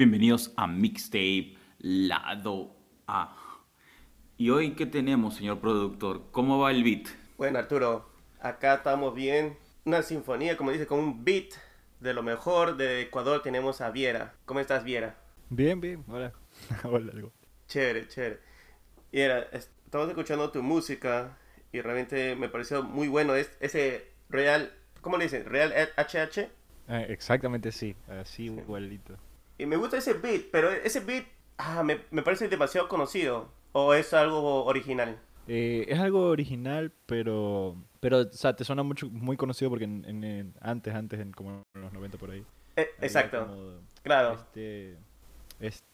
Bienvenidos a Mixtape Lado A. ¿Y hoy qué tenemos, señor productor? ¿Cómo va el beat? Bueno, Arturo, acá estamos bien. Una sinfonía, como dice, con un beat de lo mejor. De Ecuador tenemos a Viera. ¿Cómo estás, Viera? Bien, bien. Hola. Hola, algo. Chévere, chévere. Viera, estamos escuchando tu música y realmente me pareció muy bueno es, ese Real, ¿cómo le dicen? ¿Real HH? Ah, exactamente sí, así igualito. Y me gusta ese beat, pero ese beat ah, me, me, parece demasiado conocido. ¿O es algo original? Eh, es algo original, pero, pero o sea, te suena mucho, muy conocido porque en, antes, antes, en como en los 90 por ahí. Eh, exacto. claro. Este,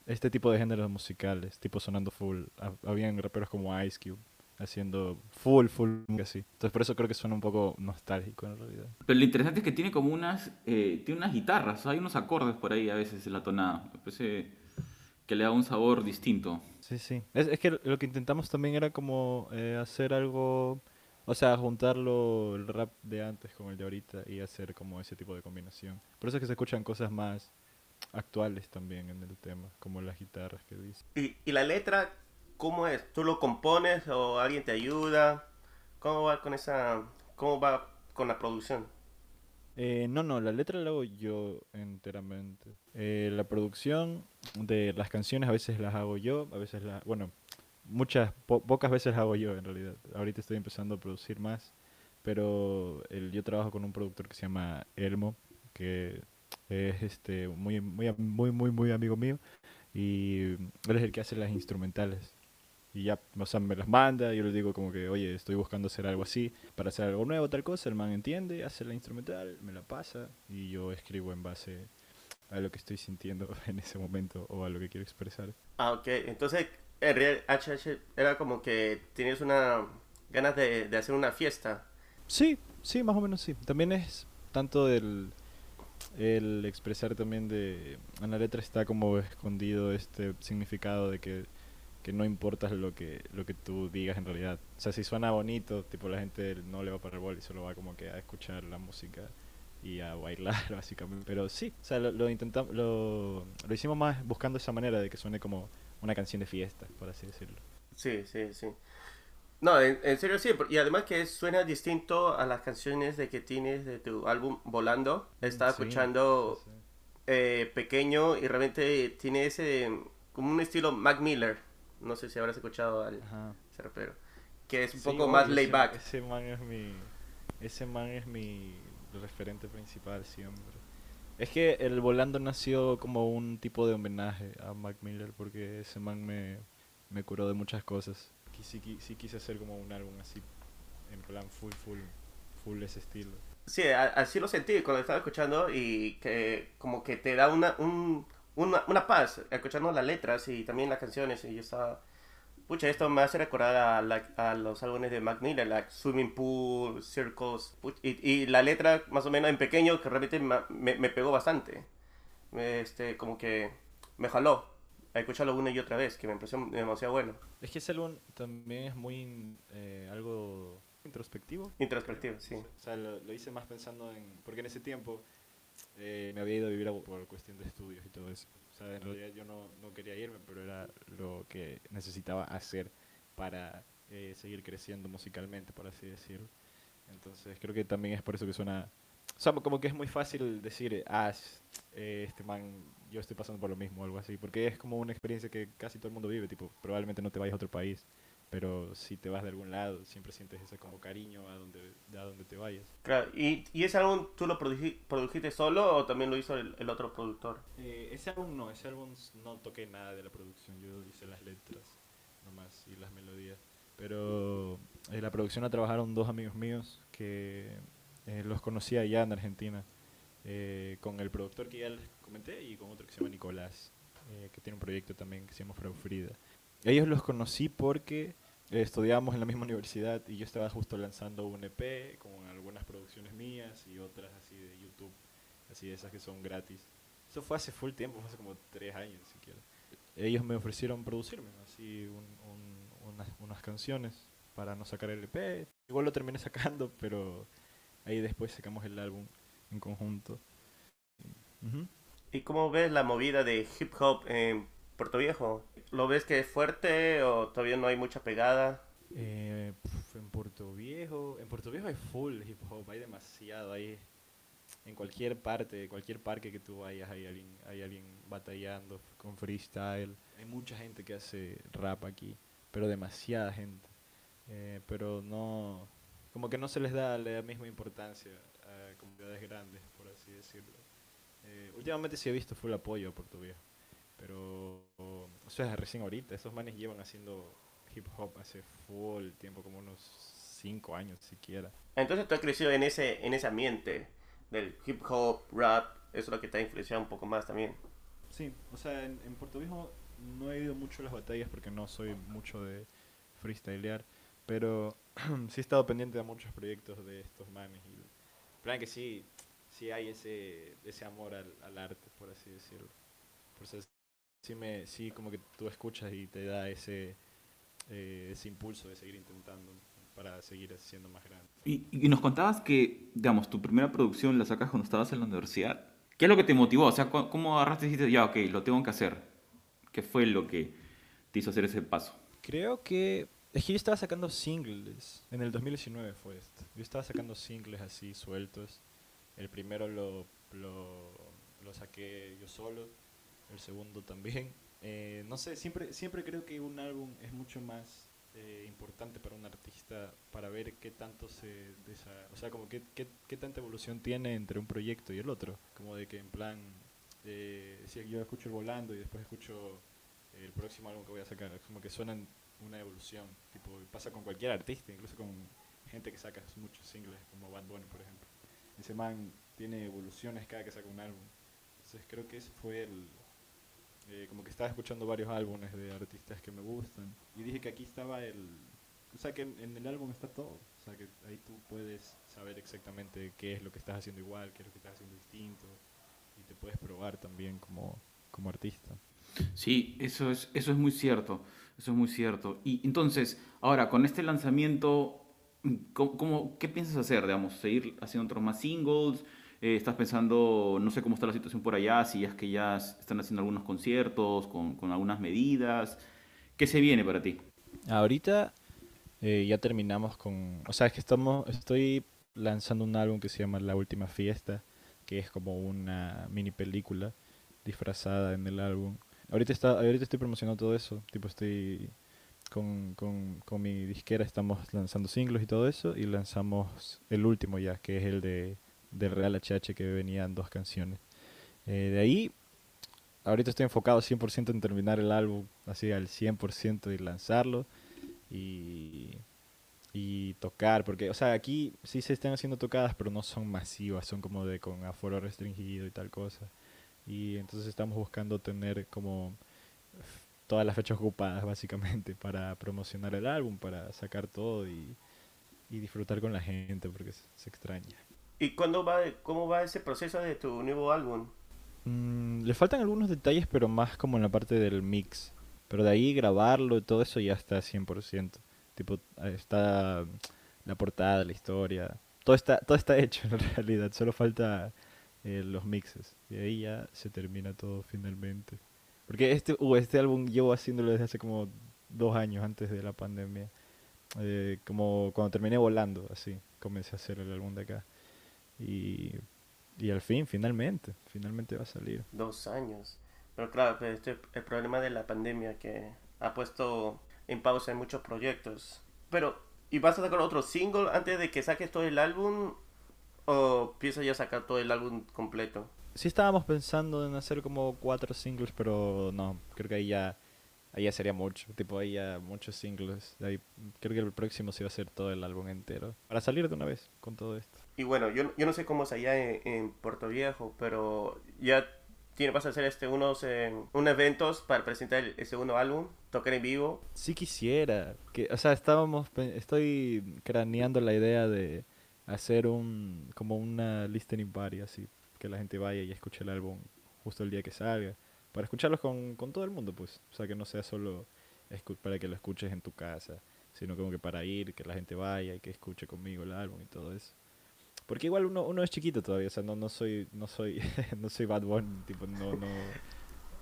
este, tipo de géneros musicales, tipo sonando full. Habían raperos como Ice Cube haciendo full, full, así. Entonces por eso creo que suena un poco nostálgico en realidad. Pero lo interesante es que tiene como unas, eh, tiene unas guitarras, hay unos acordes por ahí a veces en la tonada. Me parece que le da un sabor distinto. Sí, sí. Es, es que lo que intentamos también era como eh, hacer algo, o sea, juntarlo el rap de antes con el de ahorita y hacer como ese tipo de combinación. Por eso es que se escuchan cosas más actuales también en el tema, como las guitarras que dice. ¿Y, y la letra cómo es? ¿Tú lo compones o alguien te ayuda? ¿Cómo va con esa, cómo va con la producción? Eh, no, no, la letra la hago yo enteramente. Eh, la producción de las canciones a veces las hago yo, a veces las, bueno, muchas, pocas veces las hago yo en realidad. Ahorita estoy empezando a producir más, pero el, yo trabajo con un productor que se llama Elmo, que es este muy, muy, muy, muy, muy amigo mío y él es el que hace las instrumentales y ya, o sea, me las manda, yo le digo como que, oye, estoy buscando hacer algo así, para hacer algo nuevo, tal cosa, el man entiende, hace la instrumental, me la pasa, y yo escribo en base a lo que estoy sintiendo en ese momento o a lo que quiero expresar. Ah, ok, entonces en real HH era como que tienes una ganas de, de hacer una fiesta. Sí, sí, más o menos sí. También es tanto del el expresar también de en la letra está como escondido este significado de que que no importa lo que, lo que tú digas en realidad. O sea, si suena bonito, tipo la gente no le va para el bol y solo va como que a escuchar la música y a bailar, básicamente. Pero sí, o sea, lo, intentamos, lo, lo hicimos más buscando esa manera de que suene como una canción de fiesta, por así decirlo. Sí, sí, sí. No, en, serio sí, y además que suena distinto a las canciones de que tienes de tu álbum Volando. Estaba escuchando Eh, pequeño y realmente tiene ese como un estilo Mac Miller. No sé si habrás escuchado al rapero. Que es un poco más laid back. Ese man es mi. Ese man es mi referente principal siempre. Es que el Volando nació como un tipo de homenaje a Mac Miller porque ese man me, me curó de muchas cosas. Sí, sí, quise hacer como un álbum así, en plan full, full, full ese estilo. Sí, así lo sentí cuando estaba escuchando y que como que te da una, un, una, una paz escuchando las letras y también las canciones. Y yo estaba, pucha, esto me hace recordar a, a los álbumes de Mac Miller, like Swimming Pool, Circles, y, y, la letra más o menos en pequeño que realmente me, me, pegó bastante. Este, como que me jaló a escucharlo una y otra vez, que me pareció demasiado bueno. Es que ese álbum también es muy eh, algo introspectivo. Introspectivo, sí. O sea, lo, lo, hice más pensando en... Porque en ese tiempo eh, me había ido a vivir por cuestión de estudios y todo eso. O sea, en realidad yo no, no quería irme, pero era lo que necesitaba hacer para eh, seguir creciendo musicalmente, por así decirlo. Entonces creo que también es por eso que suena... O sea, como que es muy fácil decir, ah, eh, este man, yo estoy pasando por lo mismo o algo así, porque es como una experiencia que casi todo el mundo vive, tipo, probablemente no te vayas a otro país pero si te vas de algún lado, siempre sientes ese como cariño a donde, a donde te vayas. Claro, ¿y, y ese álbum tú lo produjiste solo o también lo hizo el, otro productor? Eh, ese álbum no, ese álbum no toqué nada de la producción, yo hice las letras nomás y las melodías. Pero en la producción la trabajaron dos amigos míos que eh, los conocía allá en Argentina, eh, con el productor que ya les comenté y con otro que se llama Nicolás, que tiene un proyecto también que se llama Frau Frida. Ellos los conocí porque estudiábamos en la misma universidad y yo estaba justo lanzando un EP con algunas producciones mías y otras así de YouTube, así de esas que son gratis. Eso fue hace full tiempo, fue hace como tres años siquiera. Ellos me ofrecieron producirme así unas, unas canciones para no sacar el EP. Igual lo terminé sacando, pero ahí después sacamos el álbum en conjunto. ¿Y cómo ves la movida de hip hop en Puerto Viejo? ¿Lo ves que es fuerte o todavía no hay mucha pegada? Eh, en Puerto Viejo, en Puerto Viejo hay full hip hop, hay demasiado, hay en cualquier parte, cualquier parque que tú vayas hay alguien, hay alguien batallando con freestyle. Hay mucha gente que hace rap aquí, pero demasiada gente. Eh, pero no, como que no se les da la misma importancia a comunidades grandes, por así decirlo. Eh, últimamente sí he visto full apoyo a Puerto Viejo, pero o sea, recién ahorita, esos manes llevan haciendo hip hop hace full tiempo, como unos 5 años siquiera. Entonces tú has crecido en ese, en ese ambiente del hip hop, rap, eso es lo que te ha influenciado un poco más también. Sí, o sea, en, en Puerto Viejo no he ido mucho a las batallas porque no soy mucho de freestylear, pero sí he estado pendiente de muchos proyectos de estos manes y plan que sí, sí hay ese, ese amor al, al arte, por así decirlo. Por eso sí, me, sí como que tú escuchas y te da ese, eh, ese impulso de seguir intentando para seguir siendo más grande. Y, y nos contabas que, digamos, tu primera producción la sacas cuando estabas en la universidad. ¿Qué es lo que te motivó? O sea, ¿cómo agarraste y dijiste, ya, ok, lo tengo que hacer? ¿Qué fue lo que te hizo hacer ese paso? Creo que... Es que yo estaba sacando singles. En el 2019 fue esto. Yo estaba sacando singles así sueltos. El primero lo, lo, lo saqué yo solo. El segundo también. Eh, no sé, siempre, siempre creo que un álbum es mucho más eh, importante para un artista para ver qué tanto se... desa- o sea, como qué, qué, qué tanta evolución tiene entre un proyecto y el otro. Como de que en plan... Eh, si yo escucho el volando y después escucho el próximo álbum que voy a sacar. Como que suenan una evolución. Tipo, pasa con cualquier artista, incluso con gente que saca muchos singles, como Bad Bunny, por ejemplo. Ese man tiene evoluciones cada que saca un álbum. Entonces creo que ese fue el... eh, como que estaba escuchando varios álbumes de artistas que me gustan. Y dije que aquí estaba el... O sea, que en, en el álbum está todo. O sea, que ahí tú puedes saber exactamente qué es lo que estás haciendo igual, qué es lo que estás haciendo distinto. Y te puedes probar también como, como artista. Sí, eso es, eso es muy cierto, eso es muy cierto. Y entonces, ahora, con este lanzamiento, ¿cómo, cómo- qué piensas hacer? Digamos, ¿seguir haciendo otros más singles? Eh, ¿Estás pensando, no sé cómo está la situación por allá, si es que ya están haciendo algunos conciertos con, con algunas medidas? ¿Qué se viene para ti? Ahorita eh, ya terminamos con... O sea, es que estamos, estoy lanzando un álbum que se llama La Última Fiesta, que es como una mini película disfrazada en el álbum. Ahorita, está, ahorita estoy promocionando todo eso, tipo estoy con, con, con mi disquera, estamos lanzando singles y todo eso, y lanzamos el último ya, que es el de del Real HH, que venían dos canciones. Eh, de ahí, ahorita estoy enfocado 100% en terminar el álbum, así al 100% y lanzarlo y, y tocar, porque, o sea, aquí sí se están haciendo tocadas, pero no son masivas, son como de con aforo restringido y tal cosa. Y entonces estamos buscando tener como todas las fechas ocupadas, básicamente, para promocionar el álbum, para sacar todo y, y disfrutar con la gente, porque se extraña. ¿Y cuándo va, cómo va ese proceso de tu nuevo álbum? Mm, le faltan algunos detalles, pero más como en la parte del mix. Pero de ahí grabarlo y todo eso ya está 100%. Tipo, está la portada, la historia. Todo está, todo está hecho en realidad. Solo falta eh, los mixes. Y ahí ya se termina todo finalmente. Porque este, uh, este álbum llevo haciéndolo desde hace como dos años antes de la pandemia. Eh, como cuando terminé volando, así. Comencé a hacer el álbum de acá. Y, y al fin, finalmente, finalmente va a salir. Dos años. Pero claro, pues, este, el problema de la pandemia que ha puesto en pausa en muchos proyectos. Pero, ¿y vas a sacar otro single antes de que saques todo el álbum? ¿O piensas ya sacar todo el álbum completo? Sí estábamos pensando en hacer como cuatro singles, pero no, creo que ahí ya, ahí ya sería mucho, tipo ahí ya muchos singles. ahí, creo que el próximo sí va a ser todo el álbum entero, para salir de una vez con todo esto. Y bueno, yo, yo no sé cómo es allá en, en Puerto Viejo, pero ya tiene, vas a hacer este, unos, eh, unos eventos para presentar el, el segundo álbum, tocar en vivo. Sí quisiera, que, o sea, estábamos, estoy craneando la idea de hacer un, como una listening party así, que la gente vaya y escuche el álbum justo el día que salga, para escucharlos con, con todo el mundo, pues, o sea, que no sea solo para que lo escuches en tu casa, sino como que para ir, que la gente vaya y que escuche conmigo el álbum y todo eso. Porque igual uno, uno es chiquito todavía, o sea, no, no soy, no soy, no soy Bad Bunny, tipo, no, no,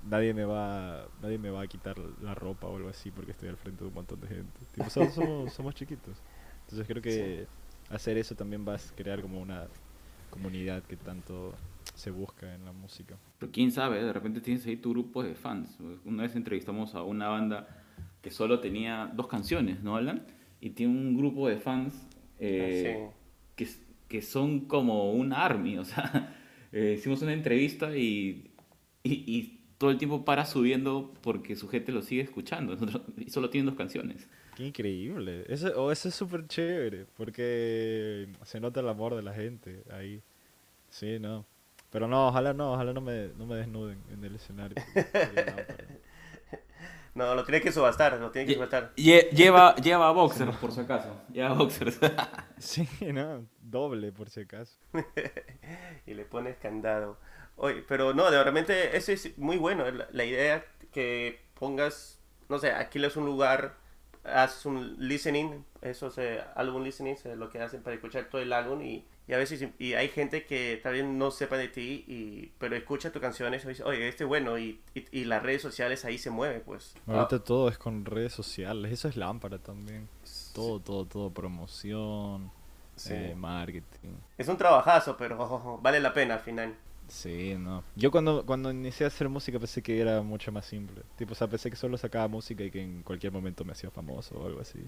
nadie me va, nadie me va a quitar la ropa o algo así porque estoy al frente de un montón de gente. Tipo, so- somos, somos chiquitos. Entonces creo que hacer eso también va a crear como una comunidad que tanto se busca en la música. Pero quién sabe, de repente tienes ahí tu grupo de fans. Una vez entrevistamos a una banda que solo tenía dos canciones, ¿no, Alan? Y tiene un grupo de fans eh, que, que son como un army, o sea, eh, hicimos una entrevista y, y, y todo el tiempo para subiendo porque su gente lo sigue escuchando Nosotros- y solo tienen dos canciones. Qué increíble. Eso, o eso es súper chévere, porque se nota el amor de la gente ahí. Sí, no. Pero no, ojalá no, ojalá no me, no me desnuden en el escenario. No, lo tiene que subastar, lo tiene que subastar. Lle- Lleva, lleva boxers, por si acaso. Lleva boxers. Sí, no, doble por si acaso. y le pones candado. Oye, pero no, de realmente eso es muy bueno. La, la idea que pongas, no sé, aquí es un lugar, haces un listening, eso es álbum listening, es lo que hacen para escuchar todo el álbum y, y a veces y hay gente que tal vez no sepa de ti, y, pero escucha tus canciones y dice, oye, este es bueno y, y, y las redes sociales ahí se mueven, pues. Ahorita todo es con redes sociales, eso es lámpara también. Todo, todo, todo, promoción, Sí. eh, marketing. Es un trabajazo, pero vale la pena al final. Sí, no. Yo cuando, cuando inicié a hacer música pensé que era mucho más simple. Tipo, o sea, pensé que solo sacaba música y que en cualquier momento me hacía famoso o algo así.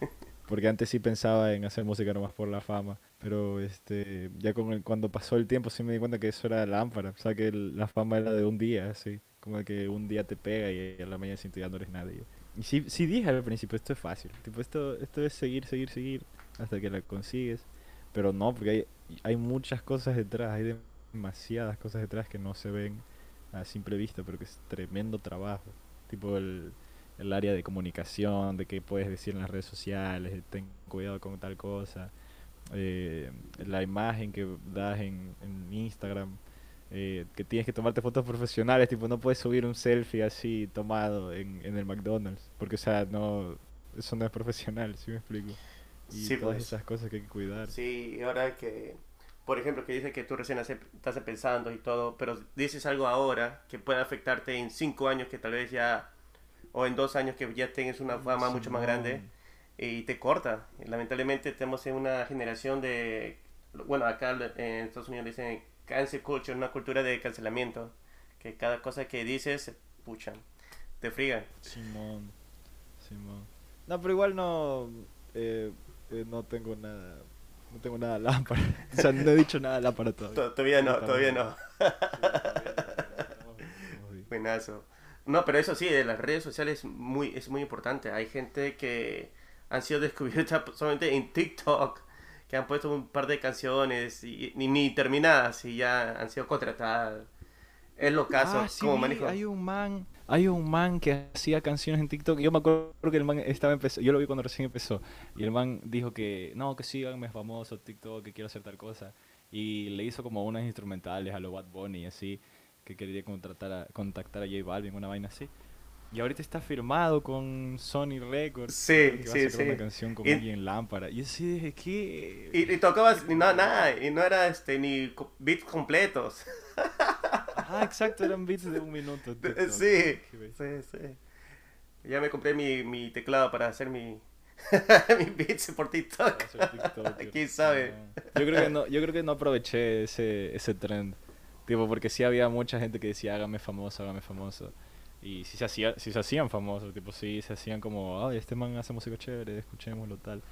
Porque antes sí pensaba en hacer música nomás por la fama. Pero este ya con el, cuando pasó el tiempo sí me di cuenta que eso era lámpara. O sea, que el- la fama era de un día, así. Como que un día te pega y a la mañana siguiente ya no eres nadie. Y sí, sí dije al principio, esto es fácil. Tipo, esto, esto es seguir, seguir, seguir hasta que la consigues. Pero no, porque hay, hay muchas cosas detrás, hay demasiadas cosas detrás que no se ven a simple vista, pero que es tremendo trabajo. Tipo el, el área de comunicación, de qué puedes decir en las redes sociales, ten cuidado con tal cosa, eh, la imagen que das en, en Instagram, eh, que tienes que tomarte fotos profesionales, tipo no puedes subir un selfie así tomado en, en el McDonald's, porque o sea, no, eso no es profesional, ¿sí me explico? Y Sí, todas pues. esas cosas que hay que cuidar. Sí, y ahora que, por ejemplo, que dices que tú recién hace- estás empezando y todo, pero dices algo ahora que puede afectarte en cinco años que tal vez ya, o en dos años que ya tengas una fama mucho más grande y te corta. Lamentablemente estamos en una generación de, bueno, acá en Estados Unidos dicen cancel culture, una cultura de cancelamiento, que cada cosa que dices, pucha, te frigan. Simón, Simón. No, pero igual no, eh, eh, no tengo nada, no tengo nada lámpara. O sea, no he dicho nada lámpara todavía. To- Todavía no, todavía no. Buenazo. No, pero eso sí, de las redes sociales es muy, es muy importante. Hay gente que han sido descubiertas solamente en TikTok, que han puesto un par de canciones y, ni, ni terminadas y ya han sido contratadas. Es lo caso, Ah, sí como manejo. hay un man, hay un man que hacía canciones en TikTok. Yo me acuerdo que el man estaba empezó, yo lo vi cuando recién empezó. Y el man dijo que, no, que sí, háganme famoso TikTok, que quiero hacer tal cosa. Y le hizo como unas instrumentales a lo Bad Bunny y así, que quería contratar a, contactar a J Balvin, una vaina así. Y ahorita está firmado con Sony Records. Sí, que va a sí, sacar sí. una canción con Y- alguien lámpara. Y yo sí dije, ¿qué? Y, y tocabas no, nada, y no era este, ni beats completos. Ah, exacto, eran beats de un minuto. en TikTok. sí, sí, sí. Ya me compré mi, mi teclado para hacer mi, mi beats por TikTok. ¿Quién sabe? No. Yo creo que no, yo creo que no aproveché ese, ese trend. Tipo, porque sí había mucha gente que decía hágame famoso, hágame famoso. Y si se, hacía, si se hacían famosos, tipo, sí se hacían como, ay, este man hace música chévere, escuchémoslo tal.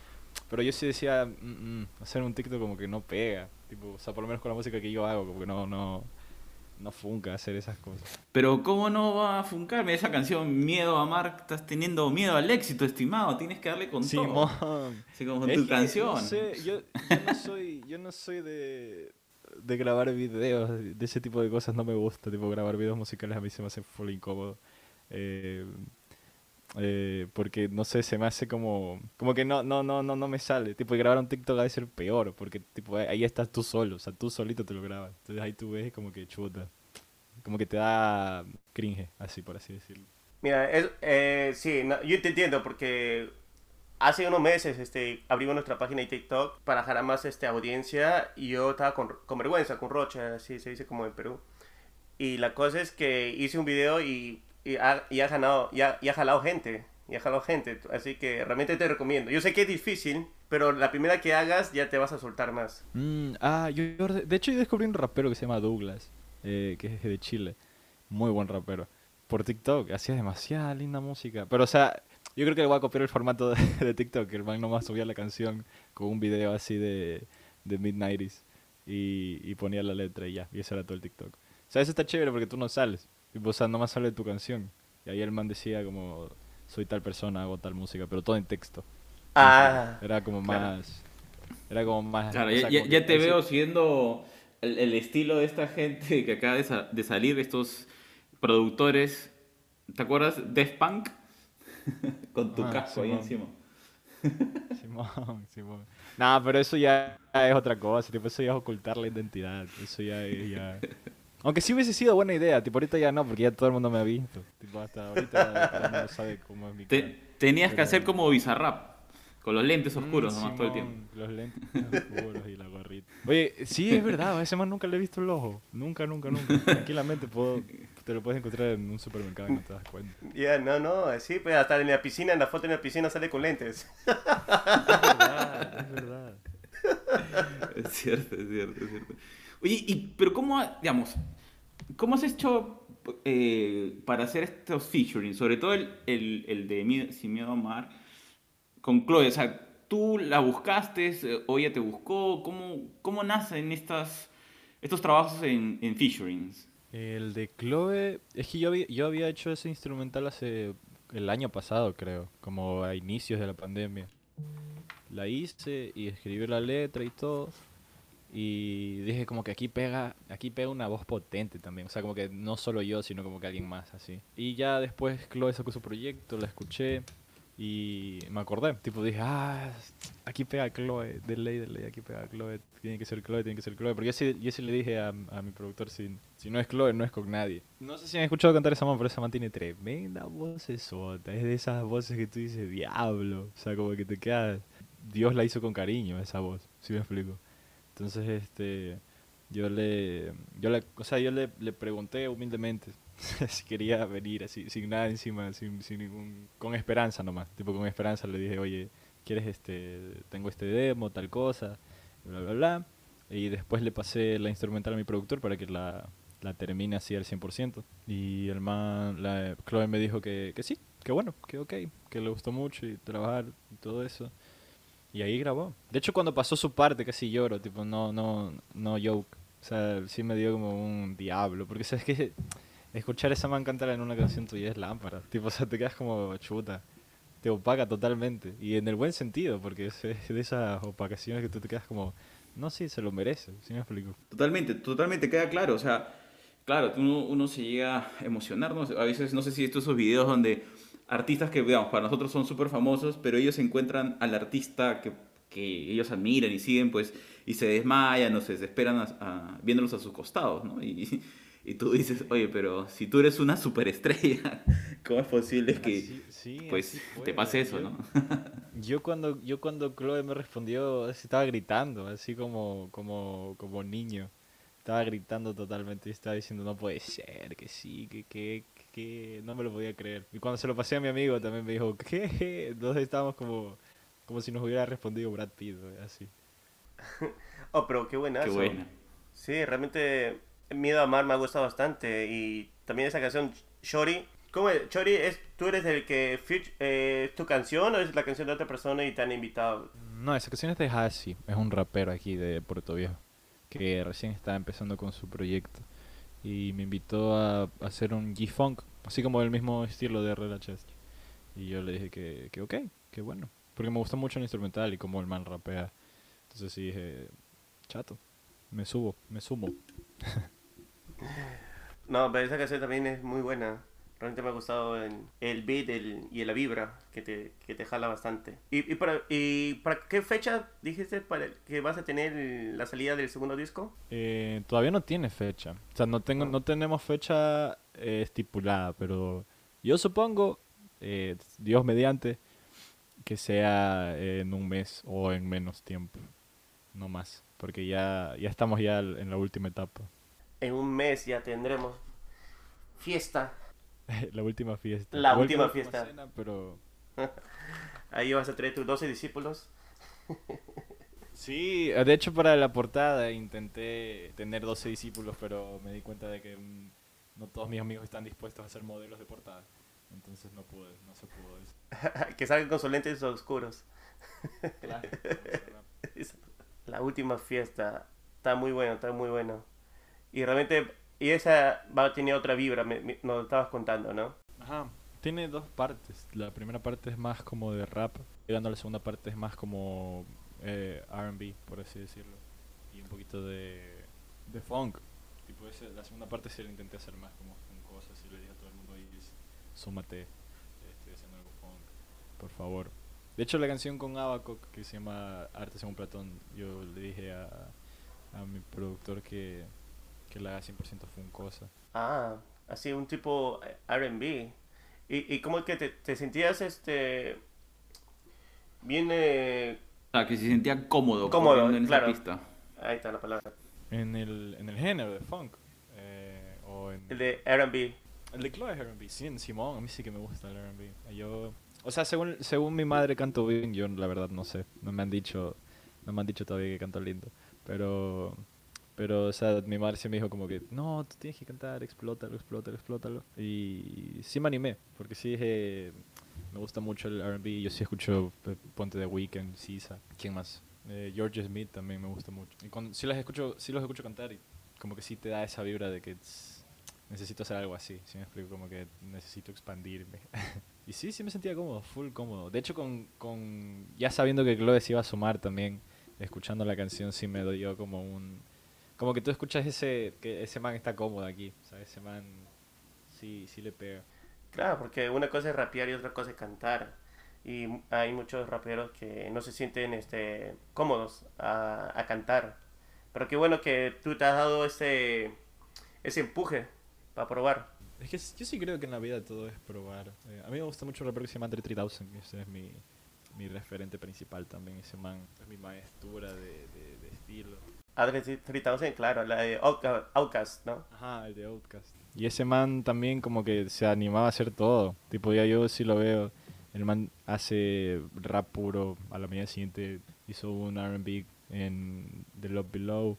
Pero yo sí decía, "Mm, mm, hacer un TikTok como que no pega. Tipo, o sea, por lo menos con la música que yo hago, como que no, no, no funca hacer esas cosas. Pero ¿cómo no va a funcarme esa canción Miedo a Amar? Estás teniendo miedo al éxito, estimado. Tienes que darle con todo. Simón. Así como Es tu que, canción. No sé, yo, yo no soy, yo no soy de, de grabar videos, de ese tipo de cosas no me gusta, tipo grabar videos musicales a mí se me hace full incómodo. Eh, eh, porque no sé, se me hace como, como que no, no, no, no, no me sale. Tipo, grabar un TikTok ha de ser peor, porque tipo ahí estás tú solo, o sea, tú solito te lo grabas. Entonces ahí tú ves como que chuta, como que te da cringe, así por así decirlo. Mira, es, eh, sí, no, yo te entiendo porque hace unos meses este, abrimos nuestra página de TikTok para jalar más este, audiencia y yo estaba con, con vergüenza, con rocha, así se dice como en Perú. Y la cosa es que hice un video y, y, ha, y ha, ganado, y ha, y ha jalado gente. Y jalado gente. Así que realmente te recomiendo. Yo sé que es difícil, pero la primera que hagas ya te vas a soltar más. Mm, ah, yo, yo de de hecho yo descubrí un rapero que se llama Douglas, eh, que es de Chile. Muy buen rapero. Por TikTok, hacía demasiada linda música. Pero o sea, yo creo que le voy a copiar el formato de, de TikTok. que El man nomás subía la canción con un video así de, de mid-90s y, y ponía la letra y ya. Y eso era todo el TikTok. O sea, eso está chévere porque tú no sales. Tipo, o sea, nomás sale tu canción. Y ahí el man decía como, soy tal persona, hago tal música, pero todo en texto. Ah, Era como claro. más... Era como más... Claro, o ya, sea, ya- como ya que te veo siguiendo el, el estilo de esta gente que acaba de, sa- de salir, estos productores. ¿Te acuerdas? Def Punk. Con tu Ah, casco ahí Simón. encima. Simón, Simón. Nah, pero eso ya es otra cosa, tipo, eso ya es ocultar la identidad, eso ya es ya... Aunque sí hubiese sido buena idea, tipo, ahorita ya no, porque ya todo el mundo me ha visto. Tipo, hasta ahorita todo el mundo sabe cómo es mi Te- cara. tenías que hacer como Bizarrap. Con los lentes oscuros Mm, nomás todo el tiempo. Los lentes oscuros y la gorrita. Oye, sí, es verdad, a ese man nunca le he visto el ojo. Nunca, nunca, nunca. Tranquilamente puedo, te lo puedes encontrar en un supermercado y no te das cuenta. ya, no, no, sí, pues hasta en la piscina, en la foto en la piscina sale con lentes. Es verdad, es verdad. Es cierto, es cierto, es cierto. Oye, y, pero ¿cómo, digamos, cómo has hecho eh, para hacer estos featuring? Sobre todo el, el, el de Miedo- Sin Miedo a Amar con Chloe. O sea, ¿tú la buscaste o ella te buscó? ¿Cómo, cómo nacen estas, estos trabajos en, en featurings? El de Chloe, es que yo había, yo había hecho ese instrumental hace el año pasado, creo, como a inicios de la pandemia. La hice y escribí la letra y todo. Y dije como que aquí pega, aquí pega una voz potente también. O sea, como que no solo yo, sino como que alguien más así. Y ya después Chloe sacó su proyecto, la escuché y me acordé. Tipo dije, ah, aquí pega Chloe, de ley, de ley, aquí pega Chloe. Tiene que ser Chloe, tiene que ser Chloe. Porque yo sí, yo sí le dije a, a mi productor, si, si no es Chloe, no es con nadie. No sé si han escuchado cantar esa man, pero esa man tiene tremenda voz sota. Es de esas voces que tú dices, diablo. O sea, como que te quedas... Dios la hizo con cariño esa voz, si me explico. Entonces, este, yo le, yo le, o sea, yo le, le pregunté humildemente quería venir así, sin nada encima, sin, sin ningún, con esperanza nomás, tipo con esperanza le dije, oye, ¿quieres este, tengo este demo, tal cosa, bla, bla, bla, y después le pasé la instrumental a mi productor para que la, la termine así al 100%, y el man, la, Chloe me dijo que, que sí, que bueno, que ok, que le gustó mucho y trabajar y todo eso. Y ahí grabó. De hecho, cuando pasó su parte casi lloro, tipo, no, no, no joke. O sea, sí me dio como un diablo. Porque sabes que escuchar esa man cantar en una canción tuya es lámpara. Tipo, o sea, te quedas como chuta. Te opaca totalmente. Y en el buen sentido, porque es, de esas opacaciones que tú te quedas como, no, sí, se lo merece. ¿Sí me explico? Totalmente, totalmente queda claro. O sea, claro, uno, uno se llega a emocionar, ¿no? A veces, no sé si estos videos donde artistas que, digamos, para nosotros son súper famosos, pero ellos encuentran al artista que, que ellos admiran y siguen, pues, y se desmayan o se desesperan a- a- viéndolos a sus costados, ¿no? Y, y tú dices, oye, pero si tú eres una superestrella, ¿cómo es posible que, Así- sí, pues, así te pase eso, Yo- ¿no? Yo cuando, yo cuando Chloe me respondió, estaba gritando, así como, como, como niño. Estaba gritando totalmente y estaba diciendo, no puede ser, que sí, que, que, que, no me lo podía creer. Y cuando se lo pasé a mi amigo también me dijo, ¿qué? Entonces estábamos como, como si nos hubiera respondido Brad Pitt, así. Oh, pero qué buenazo. Qué buena. Sí, realmente Miedo a Amar me ha gustado bastante. Y también esa canción, Shori. ¿Cómo es? Shori, es, ¿tú eres el que eh, es tu canción o es la canción de otra persona y te han invitado? No, esa canción es de Hasi, es un rapero aquí de Puerto Viejo, que recién está empezando con su proyecto. Y me invitó a hacer un G-Funk, así como el mismo estilo de Rela. Y yo le dije que, que ok, que bueno, porque me gustó mucho el instrumental y cómo el man rapea. Entonces sí dije, chato, me subo, me sumo. No, pero esa canción también es muy buena. Realmente me ha gustado el, beat el- y la vibra que te, que te jala bastante. ¿Y, para, ¿Y para qué fecha dijiste para que vas a tener la salida del segundo disco? Eh, todavía no tiene fecha. O sea, no, tengo, no tenemos fecha eh, estipulada, pero yo supongo, eh, Dios mediante, que sea en un mes o en menos tiempo, no más, porque ya, ya estamos ya en la última etapa. En un mes ya tendremos fiesta. la última fiesta. La última última fiesta. cena, pero Ahí vas a traer tus 12 discípulos. Sí, de hecho para la portada intenté tener 12 discípulos, pero me di cuenta de que mm, no todos mis amigos están dispuestos a ser modelos de portada. Entonces no pude, no se pudo eso. que salgan con sus lentes oscuros. Claro, La última fiesta. Está muy bueno, está muy bueno. Y realmente, y esa va a tener otra vibra, me, me- nos estabas contando, ¿no? Ajá. Tiene dos partes. La primera parte es más como de rap, llegando a la segunda parte es más como eh, R&B, por así decirlo. Y un poquito de, de funk. Tipo ese, la segunda parte sí la intenté hacer más como cosas y le dije a todo el mundo ahí, súmate, estoy haciendo algo funk, por favor. De hecho la canción con Abaco que se llama Arte según Platón, yo le dije a, a mi productor que, que la haga 100% funkosa. Ah, así un tipo eh, R&B. ¿Y, y cómo es que te, te sentías, este... Bien... eh, O sea, que se sentía cómodo, Cómodo, en claro. esa pista. Ahí está la palabra. En el, en el género de funk. eh, o en El de R&B. el de Chloe es R&B. Sí, en Simón, a mí sí que me gusta el R&B. Yo, o sea, según, según mi madre canto bien, yo la verdad no sé. No me han dicho, no me han dicho todavía que canto lindo. Pero, pero, o sea, mi madre sí me dijo como que, no, tú tienes que cantar, explótalo, explótalo, explótalo. Y sí me animé, porque sí dije, me gusta mucho el R&B. Yo sí escucho Ponte de Weekend, Sisa. ¿Quién más? Eh, George Smith también me gusta mucho. Y cuando, sí, las escucho, sí los escucho cantar y como que sí te da esa vibra de que necesito hacer algo así. Si me explico, como que necesito expandirme. y sí, sí me sentía cómodo, full cómodo. De hecho, con, con ya sabiendo que Chloe iba a sumar también, escuchando la canción, sí me dio como un... Como que tú escuchas ese, que ese man está cómodo aquí, ¿sabes? Ese man sí, sí le pega. Claro, porque una cosa es rapear y otra cosa es cantar. Y hay muchos raperos que no se sienten este, cómodos a, a cantar. Pero qué bueno que tú te has dado ese, ese empuje para probar. Es que yo sí creo que en la vida todo es probar. Eh, a mí me gusta mucho el rapero que se llama Andre 3000, ese es mi, mi referente principal también. Ese man es mi maestura de, de, de estilo. Adre 3000, claro, la de Outca- Outcast, ¿no? Ajá, el de Outcast. Y ese man también como que se animaba a hacer todo. Tipo, ya yo sí lo veo. El man hace rap puro. A la mañana siguiente hizo un R&B en The Love Below.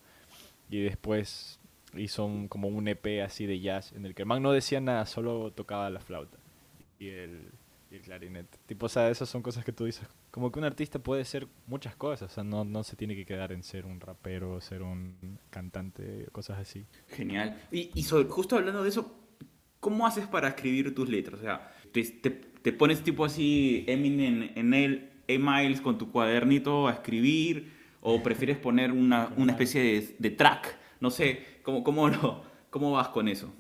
Y después hizo un- como un EP así de jazz. En el que el man no decía nada, solo tocaba la flauta. Y el, y el clarinete. Tipo, o sea, esas son cosas que tú dices. Como que un artista puede ser muchas cosas. O sea, no, no se tiene que quedar en ser un rapero, ser un cantante, cosas así. Genial. Y, y sobre- justo hablando de eso, ¿cómo haces para escribir tus letras? O sea, te, te- te pones tipo así Eminem en el emails con tu cuadernito a escribir o prefieres poner una, una especie de, de track? No sé, ¿cómo, cómo, lo- ¿cómo vas con eso?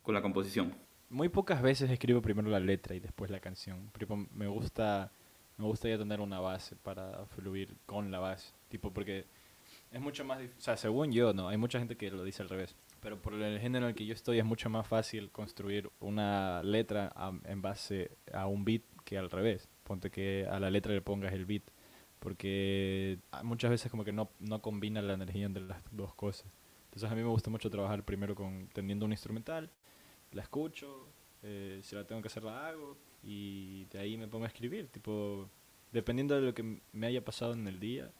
Con la composición. Muy pocas veces escribo primero la letra y después la canción. Me gusta, me gusta ya tener una base para fluir con la base. Tipo, porque es mucho más difícil. O sea, según yo, no. Hay mucha gente que lo dice al revés. Pero por el género en el que yo estoy es mucho más fácil construir una letra a- en base a un beat que al revés. Ponte que a la letra le pongas el beat. Porque muchas veces como que no, no combina la energía entre las dos cosas. Entonces a mí me gusta mucho trabajar primero con teniendo un instrumental la escucho, eh, si la tengo que hacer la hago y de ahí me pongo a escribir, tipo, dependiendo de lo que me haya pasado en el día,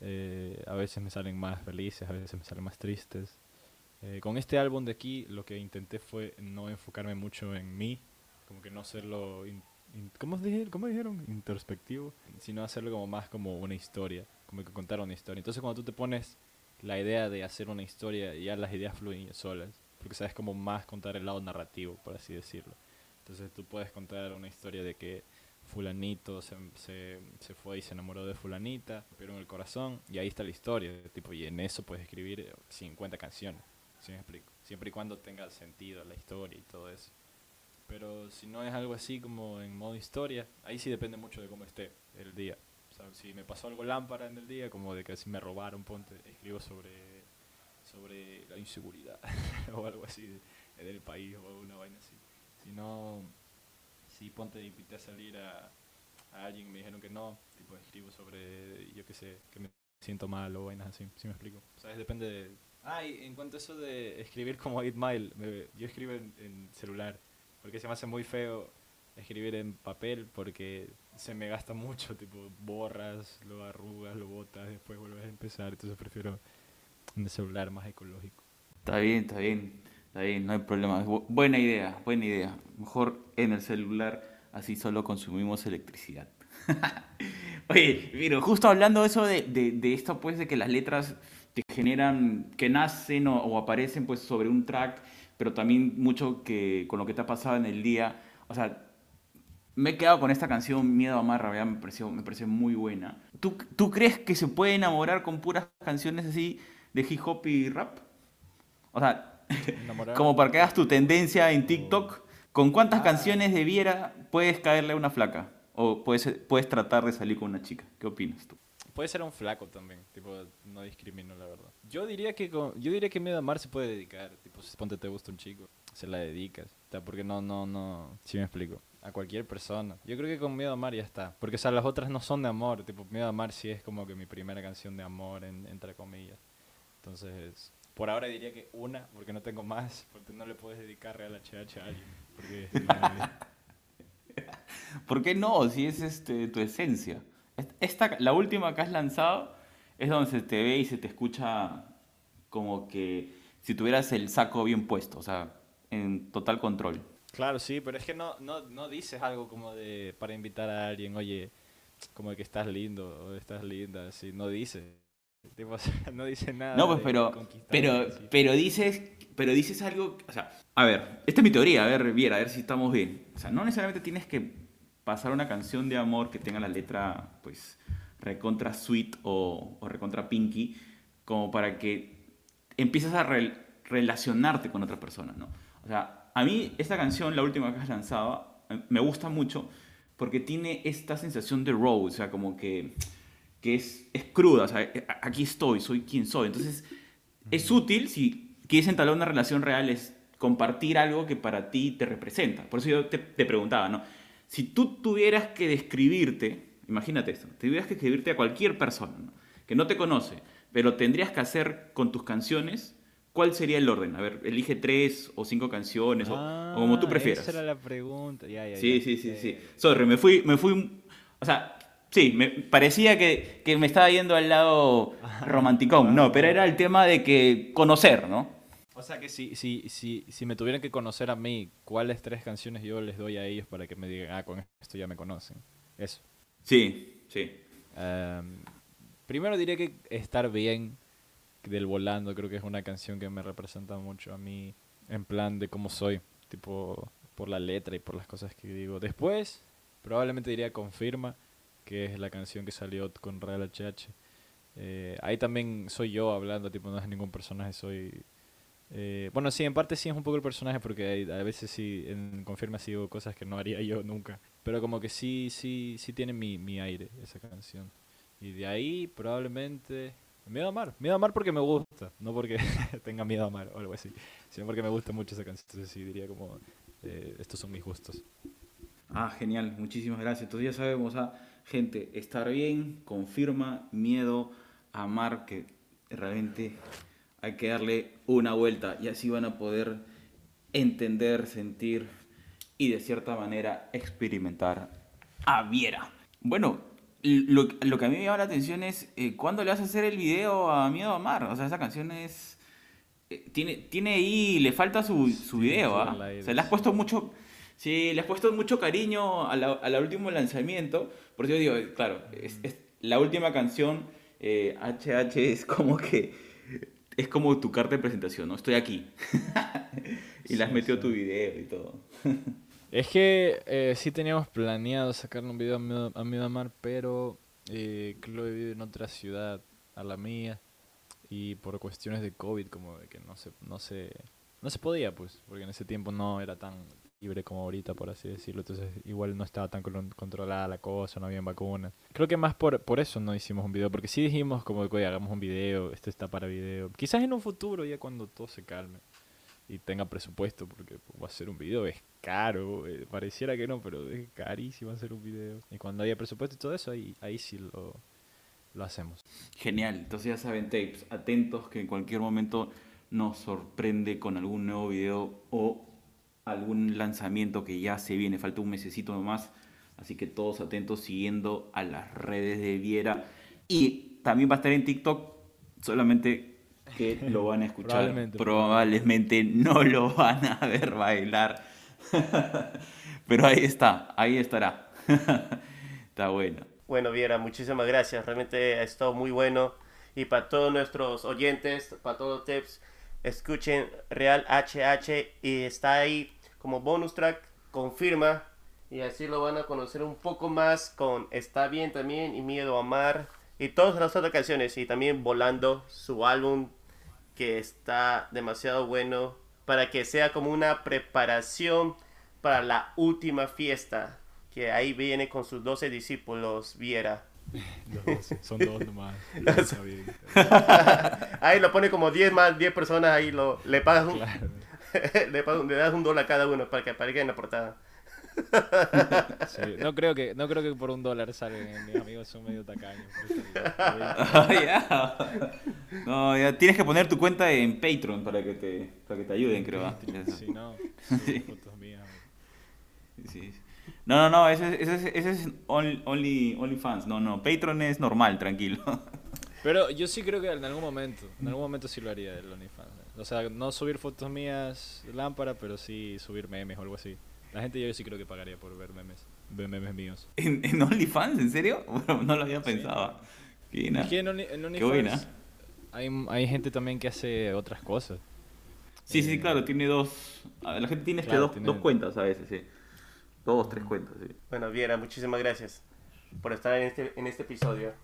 eh, a veces me salen más felices, a veces me salen más tristes. Eh, con este álbum de aquí lo que intenté fue no enfocarme mucho en mí, como que no hacerlo, in- in- ¿cómo, dije- ¿cómo dijeron? Introspectivo, sino hacerlo como más como una historia, como que contar una historia. Entonces cuando tú te pones la idea de hacer una historia, ya las ideas fluyen solas, porque sabes como más contar el lado narrativo, por así decirlo. Entonces tú puedes contar una historia de que fulanito se, se, se fue y se enamoró de fulanita, en el corazón, y ahí está la historia, tipo, y en eso puedes escribir eh, 50 canciones, ¿sí me explico? Siempre y cuando tenga sentido la historia y todo eso. Pero si no es algo así como en modo historia, ahí sí depende mucho de cómo esté el día. O sea, si me pasó algo lámpara en el día, como de que si me robaron, ponte, escribo sobre, sobre la inseguridad o algo así de- del país o una vaina así. Si no, si ponte invité a salir a, a alguien me dijeron que no, tipo escribo sobre, yo qué sé, que me siento mal o vainas así, ¿sí me explico? Sea, depende de... Ah, y en cuanto a eso de escribir como 8 Mile, me- yo escribo en, en celular, porque se me hace muy feo escribir en papel porque se me gasta mucho, tipo borras, lo arrugas, lo botas, después vuelves a empezar, entonces prefiero en el celular más ecológico. Está bien, está bien, bien, no hay problema. Bu- buena idea, buena idea. Mejor en el celular, así solo consumimos electricidad. Oye, pero justo hablando de eso de, de, de esto, pues, de que las letras te generan, que nacen o, o aparecen, pues, sobre un track, pero también mucho que con lo que te ha pasado en el día. O sea, me he quedado con esta canción Miedo a verdad me pareció, me pareció muy buena. ¿Tú, ¿Tú crees que se puede enamorar con puras canciones así de hip hop y rap? O sea, Como para que hagas tu tendencia en TikTok, ¿con cuántas Ah. canciones de Viera puedes caerle a una flaca? O puedes, puedes tratar de salir con una chica. ¿Qué opinas tú? Puede ser un flaco también, tipo, no discrimino la verdad. Yo diría que con, yo diría que Miedo a Amar se puede dedicar, tipo, si ponte te gusta un chico, se la dedicas, sea, porque no, no, no, si me explico, a cualquier persona. Yo creo que con Miedo a Amar ya está, porque o sea, las otras no son de amor, tipo, Miedo a Amar sí es como que mi primera canción de amor, en- entre comillas. Entonces, por ahora diría que una, porque no tengo más, porque no le puedes dedicar Real HH a alguien, porque ¿Por qué no? Si es este, tu esencia. Est- Esta, la última que has lanzado es donde se te ve y se te escucha como que si tuvieras el saco bien puesto, o sea, en total control. Claro, sí, pero es que no, no, no dices algo como de para invitar a alguien, oye, como de que estás lindo o estás linda, así, no dices. Tipo, no dice nada. No, pues, pero, pero, pero dices, pero dices algo, o sea, a ver, esta es mi teoría, a ver, Viera, a ver si estamos bien. O sea, no necesariamente tienes que pasar una canción de amor que tenga la letra, pues, recontra sweet o, o recontra pinky, como para que empieces a rel- relacionarte con otra persona, ¿no? O sea, a mí esta canción, la última que has lanzado, eh, me gusta mucho porque tiene esta sensación de raw, o sea, como que, que es, es cruda, o sea, eh, aquí estoy, soy quien soy. Entonces, es útil si quieres entablar una relación real, es compartir algo que para ti te representa. Por eso yo te, te preguntaba, ¿no? Si tú tuvieras que describirte, imagínate esto, tuvieras que escribirte a cualquier persona ¿no? que no te conoce, pero tendrías que hacer con tus canciones, ¿cuál sería el orden? A ver, elige tres o cinco canciones, o- o, como tú Ah, prefieras. Esa era la pregunta, ya, ya, Sí, ya. sí, sí, sí. Eh, Sorry, me fui, me fui, o sea, sí, me parecía que, que me estaba yendo al lado romanticón, no, pero era el tema de que conocer, ¿no? O sea que si, si, si, si me tuvieran que conocer a mí, ¿cuáles tres canciones yo les doy a ellos para que me digan, ah, con esto ya me conocen? Eso. Sí, sí. Em, primero diría que Estar Bien del Volando, creo que es una canción que me representa mucho a mí en plan de cómo soy, tipo por la letra y por las cosas que digo. Después, probablemente diría Confirma, que es la canción que salió con Real HH. Eh, ahí también soy yo hablando, tipo no es ningún personaje, soy... eh, bueno, sí, en parte sí es un poco el personaje porque a veces sí, en Confirma sí cosas que no haría yo nunca. Pero como que sí, sí, sí tiene mi, mi aire esa canción. Y de ahí probablemente... Miedo a amar. Miedo a amar porque me gusta. No porque tenga miedo a amar o algo así. Sino porque me gusta mucho esa canción. Entonces sí diría como... eh, estos son mis gustos. Ah, genial, muchísimas gracias. Entonces ya sabemos, ah, gente, estar bien, confirma, miedo, amar, que realmente hay que darle una vuelta y así van a poder entender, sentir y de cierta manera experimentar a Viera. Bueno, lo, lo que a mí me llama la atención es eh, cuándo le vas a hacer el video a Miedo a Amar. O sea, esa canción es... eh, tiene, tiene ahí, le falta su, su video, ¿ah? O sea, le has puesto mucho... Sí, le has puesto mucho cariño a la, a la último lanzamiento. Por eso yo digo, eh, claro, es, es- la última canción, eh, HH, es como que... Es como tu carta de presentación, ¿no? Estoy aquí. y le has Sí, metido sí. tu video y todo. Es que eh, sí teníamos planeado sacarle un video a Miedo a, Miedo a Amar, pero eh, Chloe vive en otra ciudad a la mía y por cuestiones de COVID como de que no se, no se, no se podía pues, porque en ese tiempo no era tan libre como ahorita por así decirlo, entonces igual no estaba tan con- controlada la cosa, no había vacunas. Creo que más por, por eso no hicimos un video, porque sí dijimos como que "Oye, hagamos un video, esto está para video, quizás en un futuro ya cuando todo se calme. y tenga presupuesto, porque pues, va a hacer un video es caro, eh, pareciera que no, pero es carísimo hacer un video. Y cuando haya presupuesto y todo eso, ahí, ahí sí lo, lo hacemos. Genial, entonces ya saben, tapes, atentos que en cualquier momento nos sorprende con algún nuevo video o algún lanzamiento que ya se viene, falta un mesecito nomás, así que todos atentos siguiendo a las redes de Viera y también va a estar en TikTok, solamente que lo van a escuchar, Probablemente. probablemente no lo van a ver bailar, pero ahí está, ahí estará, está bueno. Bueno, Viera, muchísimas gracias. Realmente ha estado muy bueno. Y para todos nuestros oyentes, para todos los tips, escuchen Real HH y está ahí como bonus track, confirma. Y así lo van a conocer un poco más con Está Bien también y Miedo a Amar y todas las otras canciones. Y también Volando, su álbum que está demasiado bueno para que sea como una preparación para la última fiesta. Que ahí viene con sus 12 discípulos, Viera. Dos, son dos nomás. Está bien, está bien. ahí lo pone como 10 más, 10 personas, ahí lo, le pagas un, Claro. le, das un dólar a cada uno para que aparezca en la portada. Sí, No creo que no creo que por un dólar salgan. Mis amigos son medio tacaños. ya. No, ya tienes que poner tu cuenta en Patreon para que te, para que te ayuden, creo. ¿ah? Si no, subo fotos mías. Sí. No, no, no, ese, es- ese, es- ese es only, only, OnlyFans. No, no, Patreon es normal, tranquilo. Pero yo sí creo que en algún momento, en algún momento sí lo haría el OnlyFans. O sea, no subir fotos mías lámpara, pero sí subir memes o algo así. La gente yo sí creo que pagaría por ver memes, ver memes míos. ¿En, en OnlyFans? ¿En serio? Bueno, no lo había pensado. Qué buena. Es que en, Only- en Qué buena. OnlyFans hay, hay gente también que hace otras cosas. Sí, sí, claro, tiene dos. a ver, La gente tiene, este Claro, dos, tiene- dos cuentas a veces, sí. Dos, tres cuentas, sí. Bueno, Viera, muchísimas gracias por estar en este, en este episodio.